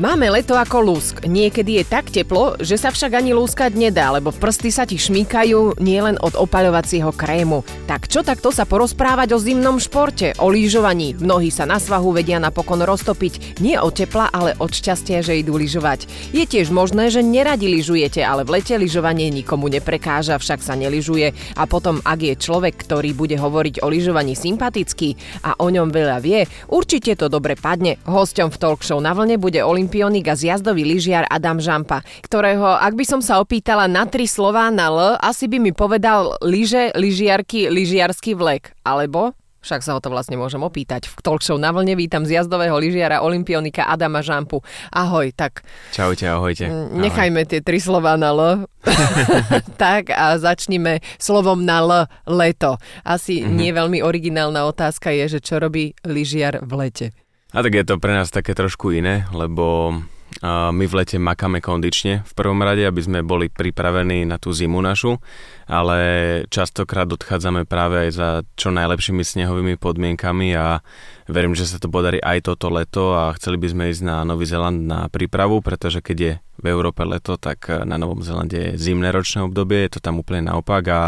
Máme leto ako lúsk. Niekedy je tak teplo, že sa však ani lúskať nedá, lebo prsty sa ti šmýkajú nielen od opaľovacieho krému. Tak čo takto sa porozprávať o zimnom športe, o lyžovaní? Mnohí sa na svahu vedia napokon roztopiť. Nie od tepla, ale od šťastia, že idú lyžovať. Je tiež možné, že neradi lyžujete, ale v lete lyžovanie nikomu neprekáža, však sa nelyžuje. A potom, ak je človek, ktorý bude hovoriť o lyžovaní sympatický a o ňom veľa vie, určite to dobre padne. Hosťom v talk show na vlne bude Olympia olimpionik a zjazdový lyžiar Adam Žampa, ktorého, ak by som sa opýtala na tri slová na L, asi by mi povedal lyže, lyžiarky, lyžiarsky vlek. Alebo však sa ho to vlastne môžem opýtať. V talk show na vlne vítam zjazdového lyžiara Olympionika Adama Žampu. Ahoj, tak... Čaute, ahojte. Nechajme tie tri slova na L. tak a začnime slovom na L, leto. Asi mm-hmm. nie veľmi originálna otázka je, že čo robí lyžiar v lete. A tak je to pre nás také trošku iné, lebo my v lete makáme kondične v prvom rade, aby sme boli pripravení na tú zimu našu, ale častokrát odchádzame práve aj za čo najlepšími snehovými podmienkami a verím, že sa to podarí aj toto leto a chceli by sme ísť na Nový Zeland na prípravu, pretože keď je v Európe leto, tak na Novom Zelande je zimné ročné obdobie, je to tam úplne naopak a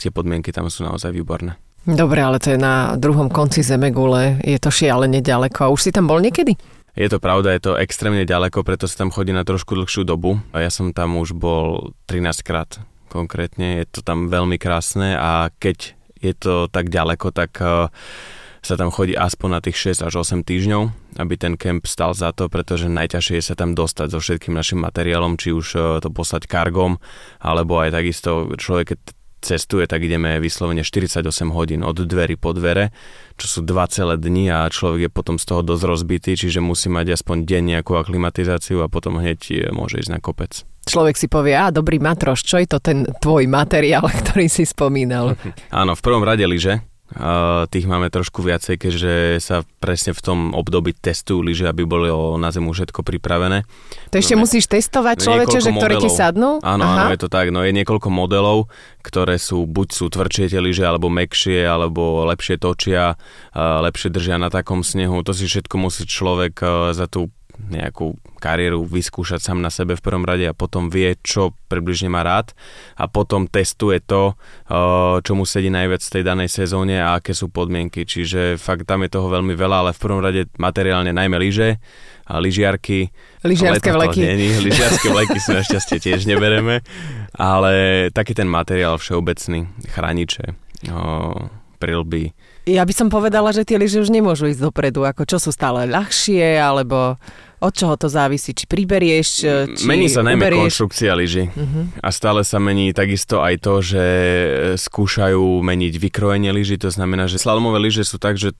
tie podmienky tam sú naozaj výborné. Dobre, ale to je na druhom konci Zemegule, je to šialene ďaleko. A už si tam bol niekedy? Je to pravda, je to extrémne ďaleko, preto sa tam chodí na trošku dlhšiu dobu. Ja som tam už bol 13 krát konkrétne, je to tam veľmi krásne a keď je to tak ďaleko, tak eh, sa tam chodí aspoň na tých 6 až 8 týždňov, aby ten kemp stal za to, pretože najťažšie je sa tam dostať so všetkým našim materiálom, či už eh, to poslať kargom, alebo aj takisto človek, keď cestuje, tak ideme vyslovene 48 hodín od dverí po dvere, čo sú dva celé dni a človek je potom z toho dosť rozbitý, čiže musí mať aspoň deň nejakú aklimatizáciu a potom hneď e, môže ísť na kopec. Človek si povie, a dobrý matroš, čo je to ten tvoj materiál, ktorý si spomínal? Áno, v prvom rade lyže, tých máme trošku viacej, keďže sa presne v tom období testujú lyže, aby boli na zemu všetko pripravené. To ešte no, musíš testovať človeče, že ktoré ti sadnú? Áno, Aha. áno, je to tak. No je niekoľko modelov, ktoré sú, buď sú tvrdšie tie lyže, alebo mekšie, alebo lepšie točia, lepšie držia na takom snehu. To si všetko musí človek za tú nejakú kariéru vyskúšať sám na sebe v prvom rade a potom vie, čo približne má rád a potom testuje to, čo mu sedí najviac v tej danej sezóne a aké sú podmienky. Čiže fakt tam je toho veľmi veľa, ale v prvom rade materiálne najmä lyže, a lyžiarky. Lyžiarske vleky. Nie, lyžiarske vleky si našťastie tiež nebereme, ale taký ten materiál všeobecný, chrániče, prilby. Ja by som povedala, že tie lyže už nemôžu ísť dopredu, ako čo sú stále ľahšie, alebo od čoho to závisí? Či priberieš, či Mení sa najmä uberieš? konštrukcia lyží. Uh-huh. A stále sa mení takisto aj to, že skúšajú meniť vykrojenie lyží. To znamená, že slalomové lyže sú tak, že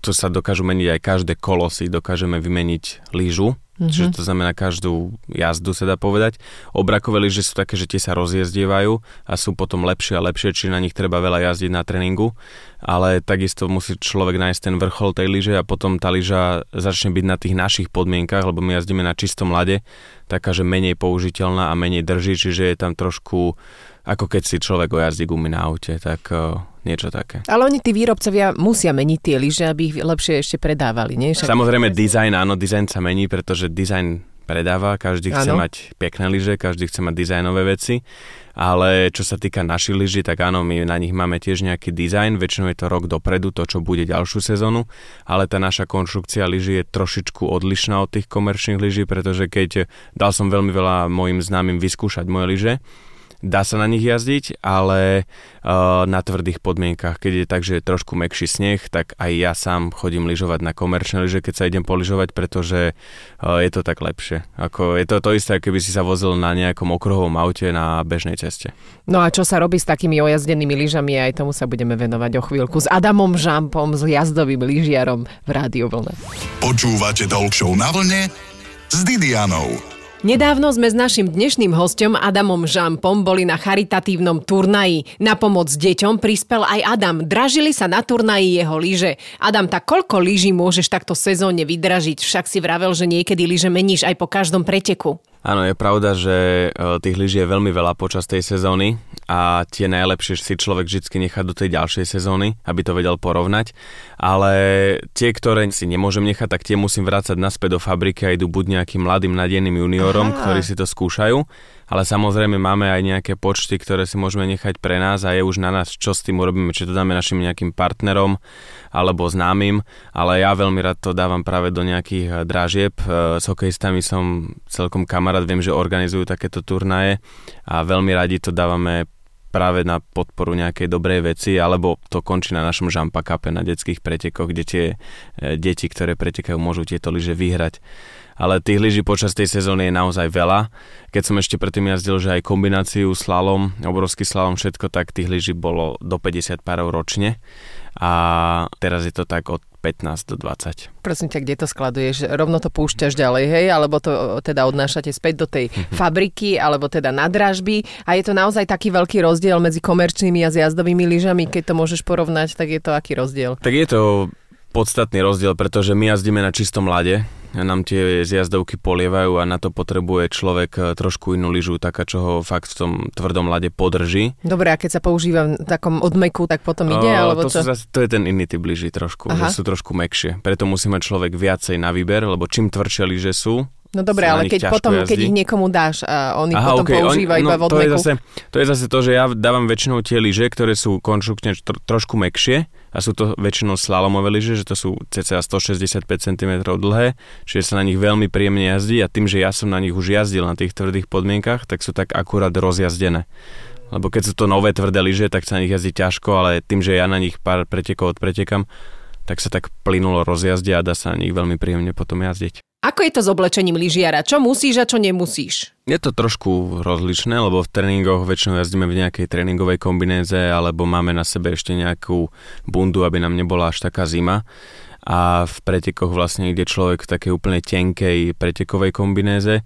to sa dokážu meniť aj každé kolo si dokážeme vymeniť lyžu Mm-hmm. Čiže to znamená každú jazdu sa dá povedať. Obrakové lyže sú také, že tie sa rozjezdievajú a sú potom lepšie a lepšie, či na nich treba veľa jazdiť na tréningu. Ale takisto musí človek nájsť ten vrchol tej lyže a potom tá lyža začne byť na tých našich podmienkach, lebo my jazdíme na čistom lade, taká, že menej použiteľná a menej drží, čiže je tam trošku ako keď si človek ojazdí gumy na aute, tak uh, niečo také. Ale oni tí výrobcovia musia meniť tie lyže, aby ich lepšie ešte predávali, nie? Však... Samozrejme dizajn, áno, dizajn sa mení, pretože dizajn predáva, každý chce ano. mať pekné lyže, každý chce mať dizajnové veci, ale čo sa týka našich lyží, tak áno, my na nich máme tiež nejaký dizajn, väčšinou je to rok dopredu, to čo bude ďalšiu sezónu, ale tá naša konštrukcia lyží je trošičku odlišná od tých komerčných lyží, pretože keď dal som veľmi veľa mojim známym vyskúšať moje lyže, dá sa na nich jazdiť, ale uh, na tvrdých podmienkach. Keď je tak, že je trošku mekší sneh, tak aj ja sám chodím lyžovať na komerčné lyže, keď sa idem poližovať, pretože uh, je to tak lepšie. Ako, je to to isté, keby si sa vozil na nejakom okruhovom aute na bežnej ceste. No a čo sa robí s takými ojazdenými lyžami, aj tomu sa budeme venovať o chvíľku. S Adamom Žampom, s jazdovým lyžiarom v Rádiu Vlne. Počúvate Talk na vlne s Didianou. Nedávno sme s našim dnešným hostom Adamom Žampom boli na charitatívnom turnaji. Na pomoc deťom prispel aj Adam. Dražili sa na turnaji jeho lyže. Adam, tak koľko lyží môžeš takto sezónne vydražiť? Však si vravel, že niekedy lyže meníš aj po každom preteku. Áno, je pravda, že e, tých lyží je veľmi veľa počas tej sezóny a tie najlepšie si človek vždy nechá do tej ďalšej sezóny, aby to vedel porovnať. Ale tie, ktoré si nemôžem nechať, tak tie musím vrácať naspäť do fabriky a idú buď nejakým mladým nadejným juniorom, Aha. ktorí si to skúšajú, ale samozrejme máme aj nejaké počty, ktoré si môžeme nechať pre nás a je už na nás, čo s tým urobíme, či to dáme našim nejakým partnerom alebo známym, ale ja veľmi rád to dávam práve do nejakých eh, dražieb. Eh, s hokejistami som celkom kamarát, viem, že organizujú takéto turnaje a veľmi radi to dávame práve na podporu nejakej dobrej veci, alebo to končí na našom Žampa Cup na detských pretekoch, kde tie eh, deti, ktoré pretekajú, môžu tieto lyže vyhrať ale tých lyží počas tej sezóny je naozaj veľa. Keď som ešte predtým jazdil, že aj kombináciu slalom, obrovský slalom, všetko, tak tých lyží bolo do 50 párov ročne a teraz je to tak od 15 do 20. Prosím ťa, kde to skladuješ? Rovno to púšťaš ďalej, hej? Alebo to teda odnášate späť do tej fabriky, alebo teda na dražby? A je to naozaj taký veľký rozdiel medzi komerčnými a zjazdovými lyžami? Keď to môžeš porovnať, tak je to aký rozdiel? Tak je to podstatný rozdiel, pretože my jazdíme na čistom lade, nám tie zjazdovky polievajú a na to potrebuje človek eh, trošku inú lyžu, taká, čo ho fakt v tom tvrdom lade podrží. Dobre, a keď sa používa v takom odmeku, tak potom ide, o, alebo to čo? Zase, to je ten iný typ lyží trošku, Aha. že sú trošku mekšie. Preto musí mať človek viacej na výber, lebo čím tvrdšie lyže sú, No dobre, ale keď potom, jazdí. keď ich niekomu dáš a on ich Aha, potom okay, používa on, iba no, v odmeku. To je, zase, to je zase to, že ja dávam väčšinou tie lyže, ktoré sú konštruktne tro, trošku mekšie a sú to väčšinou slalomové lyže, že to sú cca 165 cm dlhé, čiže sa na nich veľmi príjemne jazdí a tým, že ja som na nich už jazdil na tých tvrdých podmienkach, tak sú tak akurát rozjazdené. Lebo keď sú to nové tvrdé lyže, tak sa na nich jazdí ťažko, ale tým, že ja na nich pár pretekov odpretekam, tak sa tak plynulo rozjazdia a dá sa na nich veľmi príjemne potom jazdiť. Ako je to s oblečením lyžiara? Čo musíš a čo nemusíš? Je to trošku rozličné, lebo v tréningoch väčšinou jazdíme v nejakej tréningovej kombinéze alebo máme na sebe ešte nejakú bundu, aby nám nebola až taká zima. A v pretekoch vlastne ide človek v takej úplne tenkej pretekovej kombinéze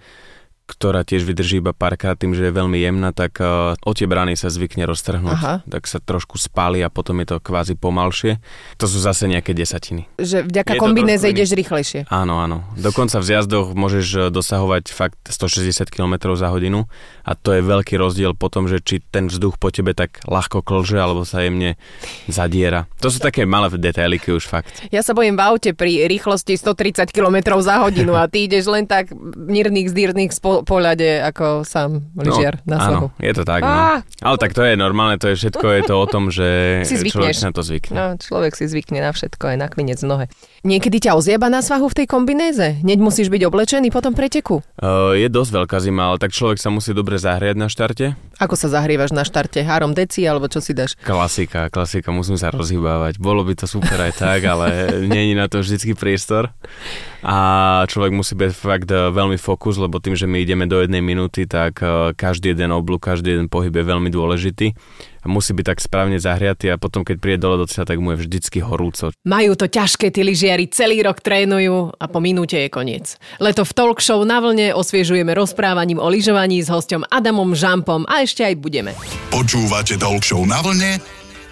ktorá tiež vydrží iba párkrát tým, že je veľmi jemná, tak uh, o tie brány sa zvykne roztrhnúť. Aha. Tak sa trošku spáli a potom je to kvázi pomalšie. To sú zase nejaké desatiny. Že vďaka kombinéze ideš rýchlejšie. Áno, áno. Dokonca v zjazdoch môžeš e, dosahovať fakt 160 km za hodinu a to je veľký rozdiel potom, že či ten vzduch po tebe tak ľahko klže alebo sa jemne zadiera. To sú také malé detailiky už fakt. Ja sa bojím v aute pri rýchlosti 130 km za hodinu a ty ideš len tak mírnych, zdírnych spo- pohľade ako sám lyžiar no, na svahu. Áno, je to tak. No. Ale tak to je normálne, to je všetko, je to o tom, že si človek na to zvykne. No, človek si zvykne na všetko, aj na kvinec nohe. Niekedy ťa ozjeba na svahu v tej kombinéze? Hneď musíš byť oblečený po tom preteku? Uh, je dosť veľká zima, ale tak človek sa musí dobre zahriať na štarte. Ako sa zahrievaš na štarte? Három deci alebo čo si dáš? Klasika, klasika, musím sa rozhýbávať. Bolo by to super aj tak, ale není na to vždycky priestor. A človek musí byť fakt e, veľmi fokus, lebo tým, že my ideme do jednej minúty, tak e, každý jeden oblúk, každý jeden pohyb je veľmi dôležitý musí byť tak správne zahriatý a potom, keď príde dole do cieľa, tak mu je vždycky horúco. Majú to ťažké, tí lyžiari celý rok trénujú a po minúte je koniec. Leto v talk show na vlne osviežujeme rozprávaním o lyžovaní s hostom Adamom Žampom a ešte aj budeme. Počúvate talk show na vlne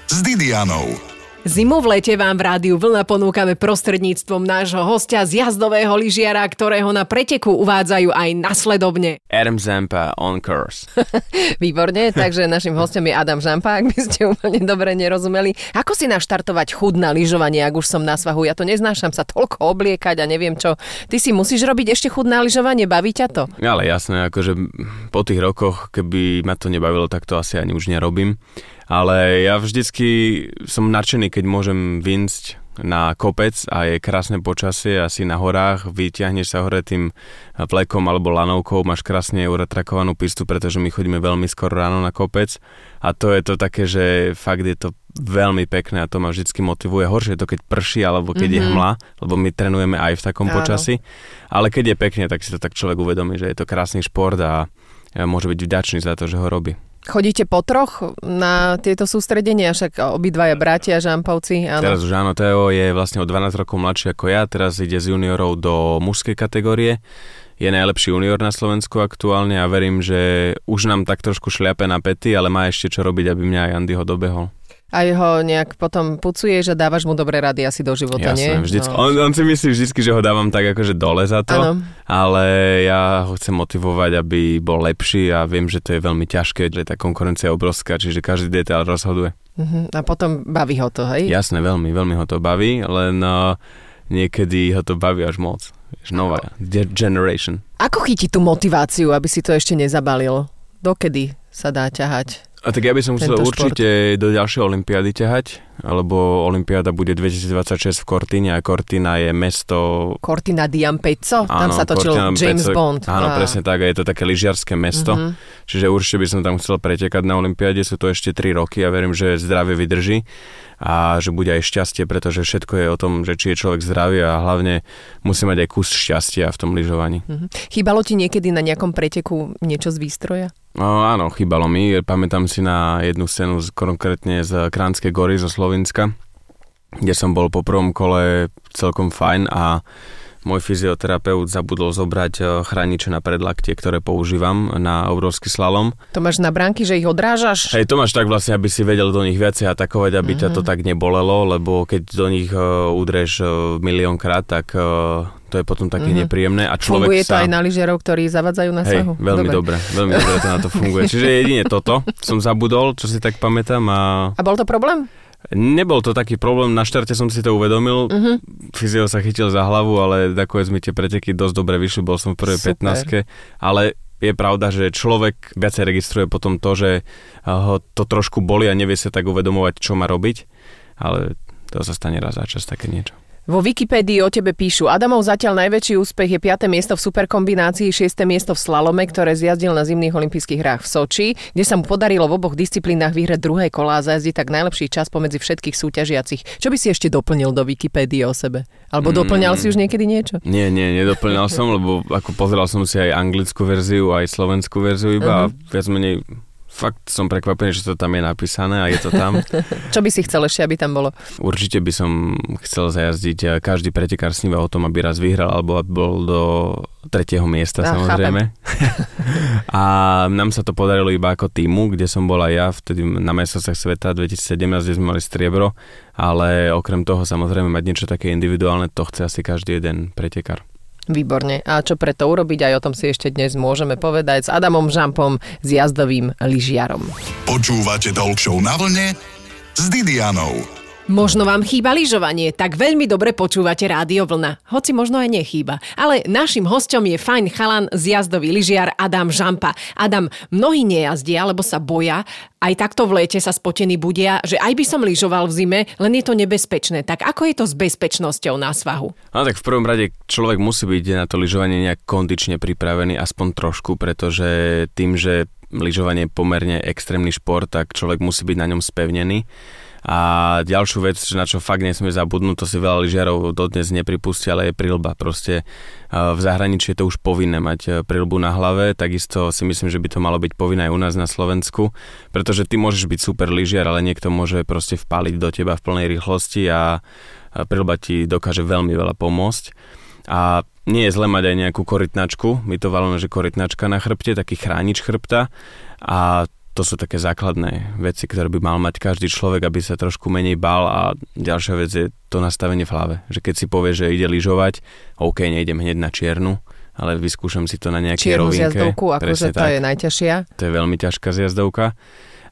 s Didianou. Zimu v lete vám v rádiu Vlna ponúkame prostredníctvom nášho hostia z jazdového lyžiara, ktorého na preteku uvádzajú aj nasledovne. Adam Zampa on course. Výborne, takže našim hostom je Adam Zampa, ak by ste úplne dobre nerozumeli. Ako si naštartovať chud na lyžovanie, ak už som na svahu? Ja to neznášam sa toľko obliekať a neviem čo. Ty si musíš robiť ešte chud na lyžovanie, baví ťa to? Ale jasné, akože po tých rokoch, keby ma to nebavilo, tak to asi ani už nerobím. Ale ja vždycky som nadšený, keď môžem vinsť na kopec a je krásne počasie, asi na horách, vyťahneš sa hore tým vlekom alebo lanovkou, máš krásne uretrakovanú pistu, pretože my chodíme veľmi skoro ráno na kopec a to je to také, že fakt je to veľmi pekné a to ma vždycky motivuje. Horšie je to, keď prší alebo keď mm-hmm. je mhm. hmla, lebo my trénujeme aj v takom Áno. počasí, ale keď je pekne, tak si to tak človek uvedomí, že je to krásny šport a môže byť vďačný za to, že ho robí. Chodíte po troch na tieto sústredenia, však obidvaja bratia Žampovci. Áno. Teraz už áno, Teo je vlastne o 12 rokov mladší ako ja, teraz ide z juniorov do mužskej kategórie. Je najlepší junior na Slovensku aktuálne a verím, že už nám tak trošku šliape na pety, ale má ešte čo robiť, aby mňa aj Andy ho dobehol. A ho nejak potom pucuješ a dávaš mu dobré rady asi do života, Jasné, nie? Vždycky, no. on, on si myslí vždycky, že ho dávam tak akože dole za to, ano. ale ja ho chcem motivovať, aby bol lepší a viem, že to je veľmi ťažké, že tá konkurencia je obrovská, čiže každý detail rozhoduje. Uh-huh. A potom baví ho to, hej? Jasné, veľmi, veľmi ho to baví, len uh, niekedy ho to baví až moc. Nová generation. Ako chytí tú motiváciu, aby si to ešte nezabalil? Dokedy sa dá ťahať? A tak ja by som musel určite do ďalšej olympiády ťahať, lebo olympiáda bude 2026 v Cortine a Cortina je mesto... Cortina di Ampezzo? Tam sa točil James Pezzo, Bond. Áno, a... presne tak, a je to také lyžiarské mesto, mm-hmm. čiže určite by som tam chcel pretekať na olympiáde, sú to ešte 3 roky a verím, že zdravie vydrží a že bude aj šťastie, pretože všetko je o tom, že či je človek zdravý a hlavne musí mať aj kus šťastia v tom lyžovaní. Mm-hmm. Chýbalo ti niekedy na nejakom preteku niečo z výstroja? No, áno, chýbalo mi. Pamätám si na jednu scénu z, konkrétne z Kránskej gory zo Slovenska, kde som bol po prvom kole celkom fajn a môj fyzioterapeut zabudol zobrať e, chrániče na predlaktie, ktoré používam na obrovský slalom. To máš na bránky, že ich odrážaš? Hej, to máš tak vlastne, aby si vedel do nich viacej atakovať, aby mm-hmm. ťa to mhm. tak nebolelo, lebo keď do nich uh, udreš uh, miliónkrát, tak to je potom také mm-hmm. nepríjemné. A človek funguje sa... to aj na lyžiarov, ktorí zavadzajú na Hej, sahu? veľmi dobre. dobre, veľmi dobre to na to funguje. Čiže jedine toto som zabudol, čo si tak pamätám. A, a bol to problém? Nebol to taký problém, na štarte som si to uvedomil, uh-huh. Fyzio sa chytil za hlavu, ale nakoniec mi tie preteky dosť dobre vyšli, bol som v prvej 15 ale je pravda, že človek viacej registruje potom to, že ho to trošku boli a nevie sa tak uvedomovať, čo má robiť, ale to sa stane raz za čas také niečo. Vo Wikipédii o tebe píšu, Adamov zatiaľ najväčší úspech je 5. miesto v superkombinácii, 6. miesto v slalome, ktoré zjazdil na zimných olympijských hrách v Soči, kde sa mu podarilo v oboch disciplínach vyhrať druhé kolá a zajazdiť tak najlepší čas pomedzi všetkých súťažiacich. Čo by si ešte doplnil do Wikipédie o sebe? Alebo doplňal mm, si už niekedy niečo? Nie, nie, nedoplňal som, lebo ako pozeral som si aj anglickú verziu, aj slovenskú verziu iba uh-huh. a viac menej fakt som prekvapený, že to tam je napísané a je to tam. Čo by si chcel ešte, aby tam bolo? Určite by som chcel zajazdiť, eh, každý pretekár sníva o tom, aby raz vyhral alebo aby bol do tretieho miesta a, samozrejme. a nám sa to podarilo iba ako týmu, kde som bol aj ja vtedy na mestocách sveta 2017, kde sme mali striebro, ale okrem toho samozrejme mať niečo také individuálne, to chce asi každý jeden pretekár. Výborne. A čo preto urobiť, aj o tom si ešte dnes môžeme povedať s Adamom Žampom, s jazdovým lyžiarom. Počúvate Talk na vlne s Didianou. Možno vám chýba lyžovanie, tak veľmi dobre počúvate Rádio Vlna. Hoci možno aj nechýba. Ale našim hostom je fajn chalan z jazdový lyžiar Adam Žampa. Adam, mnohí nejazdia, alebo sa boja, aj takto v lete sa spotení budia, že aj by som lyžoval v zime, len je to nebezpečné. Tak ako je to s bezpečnosťou na svahu? No tak v prvom rade človek musí byť na to lyžovanie nejak kondične pripravený, aspoň trošku, pretože tým, že lyžovanie je pomerne extrémny šport, tak človek musí byť na ňom spevnený a ďalšiu vec, na čo fakt nesmie zabudnúť, to si veľa lyžiarov dodnes nepripustí, ale je prilba. Proste v zahraničí je to už povinné mať e, prilbu na hlave, takisto si myslím, že by to malo byť povinné aj u nás na Slovensku, pretože ty môžeš byť super lyžiar, ale niekto môže proste vpáliť do teba v plnej rýchlosti a prilba ti dokáže veľmi veľa pomôcť. A nie je zle mať aj nejakú korytnačku, my to voláme, že korytnačka na chrbte, taký chránič chrbta a to sú také základné veci, ktoré by mal mať každý človek, aby sa trošku menej bal a ďalšia vec je to nastavenie v hlave. Že keď si povie, že ide lyžovať, OK, nejdem hneď na čiernu, ale vyskúšam si to na nejakej Čiernu rovinke. Čiernu zjazdovku, akože to tak. je najťažšia. To je veľmi ťažká zjazdovka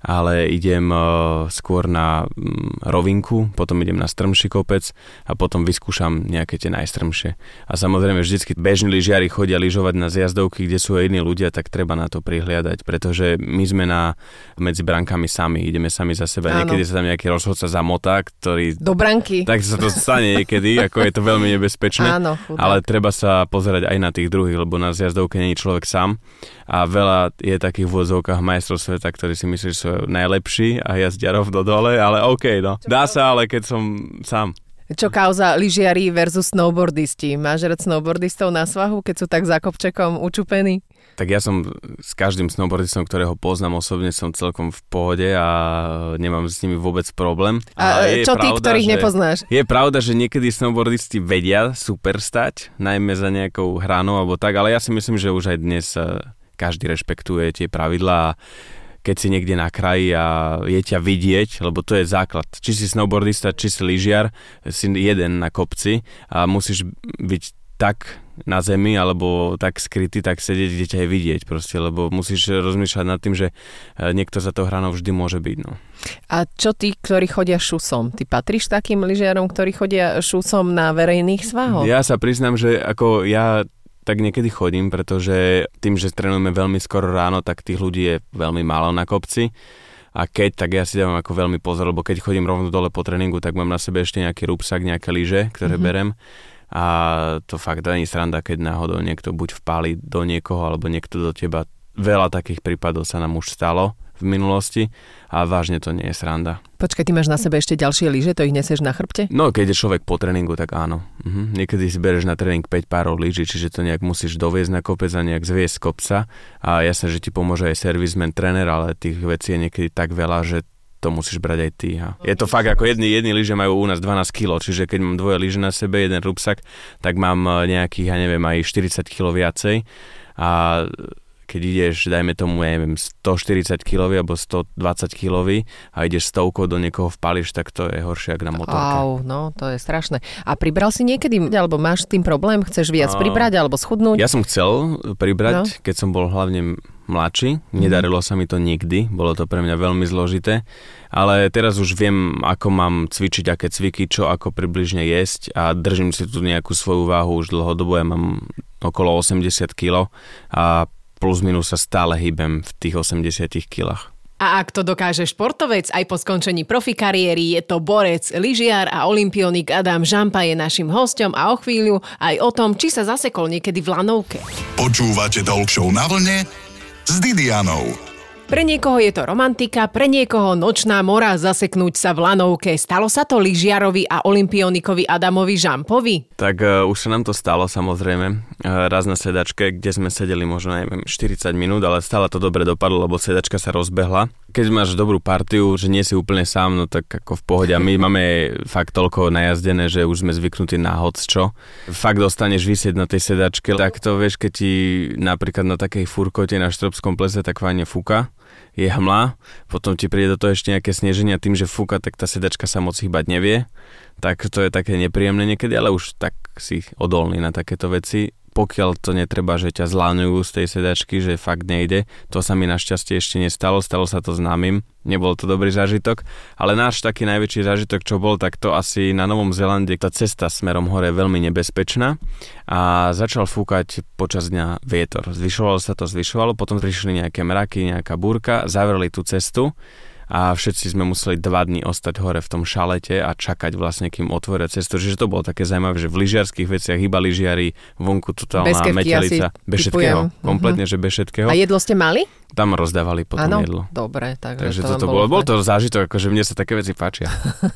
ale idem uh, skôr na um, rovinku, potom idem na strmší kopec a potom vyskúšam nejaké tie najstrmšie. A samozrejme vždycky bežní lyžiari chodia lyžovať na zjazdovky, kde sú aj iní ľudia, tak treba na to prihliadať, pretože my sme na, medzi brankami sami, ideme sami za seba. Áno. Niekedy sa tam nejaký rozhodca zamotá, ktorý... Do branky. Tak sa to stane niekedy, ako je to veľmi nebezpečné. Áno, ale treba sa pozerať aj na tých druhých, lebo na zjazdovke není človek sám a veľa je takých v majstrov sveta, ktorí si myslí, že sú najlepší a jazdia rovno dole, ale OK, no. Dá sa, ale keď som sám. Čo kauza lyžiari versus snowboardisti? Máš rád snowboardistov na svahu, keď sú tak za kopčekom učupení? Tak ja som s každým snowboardistom, ktorého poznám osobne, som celkom v pohode a nemám s nimi vôbec problém. A, a je čo pravda, ty, ktorých že, nepoznáš? Je pravda, že niekedy snowboardisti vedia super stať, najmä za nejakou hranou alebo tak, ale ja si myslím, že už aj dnes eh, každý rešpektuje tie pravidlá keď si niekde na kraji a je ťa vidieť, lebo to je základ. Či si snowboardista, či si lyžiar, si jeden na kopci a musíš byť tak na zemi alebo tak skrytý, tak sedieť, kde ťa je vidieť proste, lebo musíš rozmýšľať nad tým, že e, niekto za to hranou vždy môže byť. No. A čo tí, ktorí chodia šusom? Ty patríš takým lyžiarom, ktorí chodia šusom na verejných svahoch? Ja sa priznám, že ako ja tak niekedy chodím, pretože tým, že trénujeme veľmi skoro ráno, tak tých ľudí je veľmi málo na kopci. A keď, tak ja si dávam ako veľmi pozor, lebo keď chodím rovno dole po tréningu, tak mám na sebe ešte nejaký rúbsak, nejaké lyže, ktoré mm-hmm. berem. A to fakt není sranda, keď náhodou niekto buď vpáli do niekoho, alebo niekto do teba. Veľa takých prípadov sa nám už stalo v minulosti a vážne to nie je sranda. Počkaj, ty máš na sebe ešte ďalšie lyže, to ich neseš na chrbte? No, keď je človek po tréningu, tak áno. Mhm. Niekedy si bereš na tréning 5 párov lyží, čiže to nejak musíš doviezť na kopec a nejak zviesť kopca. A jasne, že ti pomôže aj servismen, tréner, ale tých vecí je niekedy tak veľa, že to musíš brať aj ty. A je to fakt ako jedni, jedni lyže majú u nás 12 kg, čiže keď mám dvoje lyže na sebe, jeden rúbsak, tak mám eh, nejakých, ja neviem, aj 40 kg viacej. A keď ideš, dajme tomu, ja neviem, 140 kg alebo 120 kg a ideš stovkou do niekoho vpališ, tak to je horšie ako na motorke. Au, no, to je strašné. A pribral si niekedy, alebo máš s tým problém, chceš viac a... pribrať alebo schudnúť? Ja som chcel pribrať, no. keď som bol hlavne mladší, mhm. nedarilo sa mi to nikdy, bolo to pre mňa veľmi zložité, ale teraz už viem, ako mám cvičiť, aké cviky, čo ako približne jesť a držím si tu nejakú svoju váhu už dlhodobo, ja mám okolo 80 kg a plus minus sa stále hýbem v tých 80 kilách. A ak to dokáže športovec aj po skončení profi kariéry, je to borec, lyžiar a olimpionik Adam Žampa je našim hostom a o chvíľu aj o tom, či sa zasekol niekedy v lanovke. Počúvate Talk na vlne s Didianou. Pre niekoho je to romantika, pre niekoho nočná mora zaseknúť sa v lanovke. Stalo sa to lyžiarovi a olimpionikovi Adamovi Žampovi? Tak uh, už sa nám to stalo samozrejme. Uh, raz na sedačke, kde sme sedeli možno neviem 40 minút, ale stále to dobre dopadlo, lebo sedačka sa rozbehla. Keď máš dobrú partiu, že nie si úplne sám, no tak ako v pohode. A my máme fakt toľko najazdené, že už sme zvyknutí na hoc čo. Fakt dostaneš vysieť na tej sedačke, tak to vieš, keď ti napríklad na takej furkote na štrbskom plese tak fajne fúka, je hmla, potom ti príde do toho ešte nejaké sneženia tým, že fúka, tak tá sedačka sa moc hýbať nevie, tak to je také nepríjemné niekedy, ale už tak si odolný na takéto veci pokiaľ to netreba, že ťa zláňujú z tej sedačky, že fakt nejde. To sa mi našťastie ešte nestalo, stalo sa to známym, nebol to dobrý zážitok, ale náš taký najväčší zážitok, čo bol, tak to asi na Novom Zelande, tá cesta smerom hore je veľmi nebezpečná a začal fúkať počas dňa vietor. Zvyšovalo sa to, zvyšovalo, potom prišli nejaké mraky, nejaká búrka, zavreli tú cestu a všetci sme museli dva dní ostať hore v tom šalete a čakať vlastne, kým otvoria cestu. Čiže to bolo také zaujímavé, že v lyžiarských veciach iba lyžiari, vonku totálna bez metelica. Bez všetkého. Kompletne, uh-huh. že bez všetkého. A jedlo ste mali? Tam rozdávali potom ano, jedlo. dobre. Takže, takže to toto bolo, bol to zážitok, akože mne sa také veci páčia.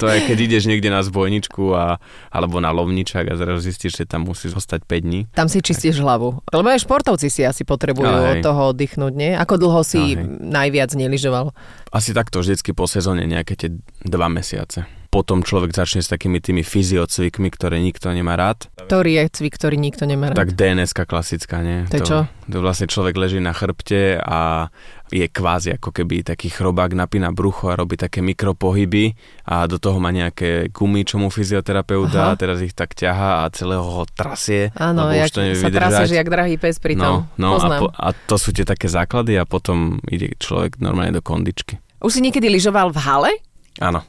to je, keď ideš niekde na zbojničku a, alebo na lovničák a zrazu zistíš, že tam musíš zostať 5 dní. Tam si čistíš hlavu. Lebo aj športovci si asi potrebujú od toho oddychnúť, nie? Ako dlho si najviac neližoval? Asi takto vždycky po sezóne nejaké tie dva mesiace potom človek začne s takými tými fyziocvikmi, ktoré nikto nemá rád. Ktorý je cvik, ktorý nikto nemá rád? Tak dns klasická, nie? To je čo? To vlastne človek leží na chrbte a je kvázi ako keby taký chrobák napína brucho a robí také mikropohyby a do toho má nejaké gumy, čo mu fyzioterapeut dá a teraz ich tak ťaha a celého ho trasie. Áno, jak to sa trasieš jak drahý pes pri tom. No, no a, po, a to sú tie také základy a potom ide človek normálne do kondičky. Už si niekedy lyžoval v hale? Áno.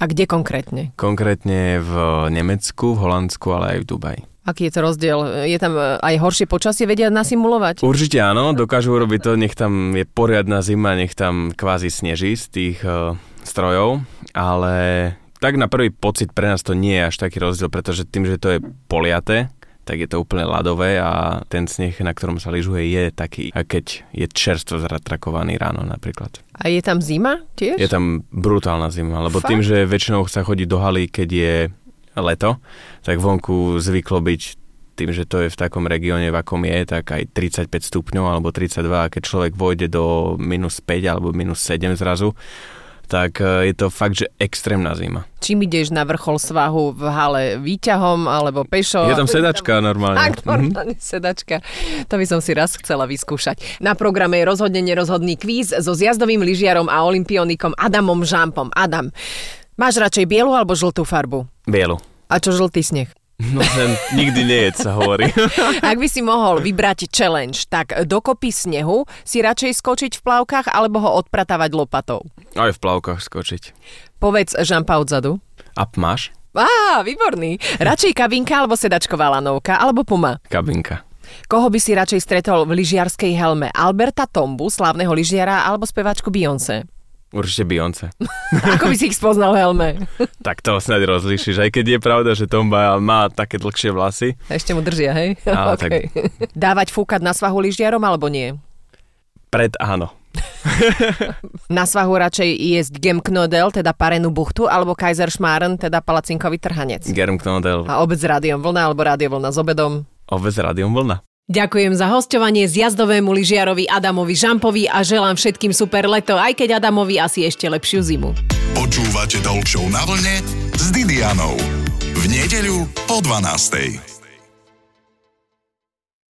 A kde konkrétne? Konkrétne v Nemecku, v Holandsku, ale aj v Dubaji. Aký je to rozdiel? Je tam e, aj horšie počasie, vedia nasimulovať? Určite áno, dokážu urobiť to, nech tam je poriadna zima, nech tam kvázi sneží z tých uh, strojov, ale tak na prvý pocit pre nás to nie je až taký rozdiel, pretože tým, že to je poliaté, tak je to úplne ľadové a ten sneh, na ktorom sa lyžuje, je taký, keď je čerstvo zatrakovaný ráno napríklad. A je tam zima tiež? Je tam brutálna zima, lebo Fakt? tým, že väčšinou sa chodí do haly, keď je leto, tak vonku zvyklo byť tým, že to je v takom regióne, v akom je, tak aj 35 stupňov alebo 32 a keď človek vojde do minus 5 alebo minus 7 zrazu, tak e, je to fakt, že extrémna zima. Čím ideš na vrchol svahu v hale výťahom alebo pešo? Je tam sedačka normálne. Tak, normálne mm-hmm. sedačka. To by som si raz chcela vyskúšať. Na programe je rozhodne nerozhodný kvíz so zjazdovým lyžiarom a olimpionikom Adamom Žampom. Adam, máš radšej bielu alebo žltú farbu? Bielu. A čo žltý sneh? No ten nikdy nie je, sa hovorí. Ak by si mohol vybrať challenge, tak dokopy snehu si radšej skočiť v plavkách alebo ho odpratávať lopatou? Aj v plavkách skočiť. Povedz žampa odzadu. A máš? Á, výborný. Radšej kabinka alebo sedačková lanovka alebo puma? Kabinka. Koho by si radšej stretol v lyžiarskej helme? Alberta Tombu, slávneho lyžiara, alebo speváčku Beyoncé? Určite Beyoncé. Ako by si ich spoznal helme? tak to snad rozlíšiš, aj keď je pravda, že Tomba má také dlhšie vlasy. Ešte mu držia, hej? Ale okay. tak... Dávať fúkať na svahu lyžiarom alebo nie? Pred áno. na svahu radšej jesť Gemknodel, teda parenú buchtu, alebo Kaiserschmarren, teda palacinkový trhanec. Gemknodel. A obec s rádiom vlna alebo rádio vlna s obedom? Obec s rádiom vlna. Ďakujem za hostovanie zjazdovému lyžiarovi Adamovi Žampovi a želám všetkým super leto, aj keď Adamovi asi ešte lepšiu zimu. Počúvate Talk na vlne s Didianou. V nedeľu po 12.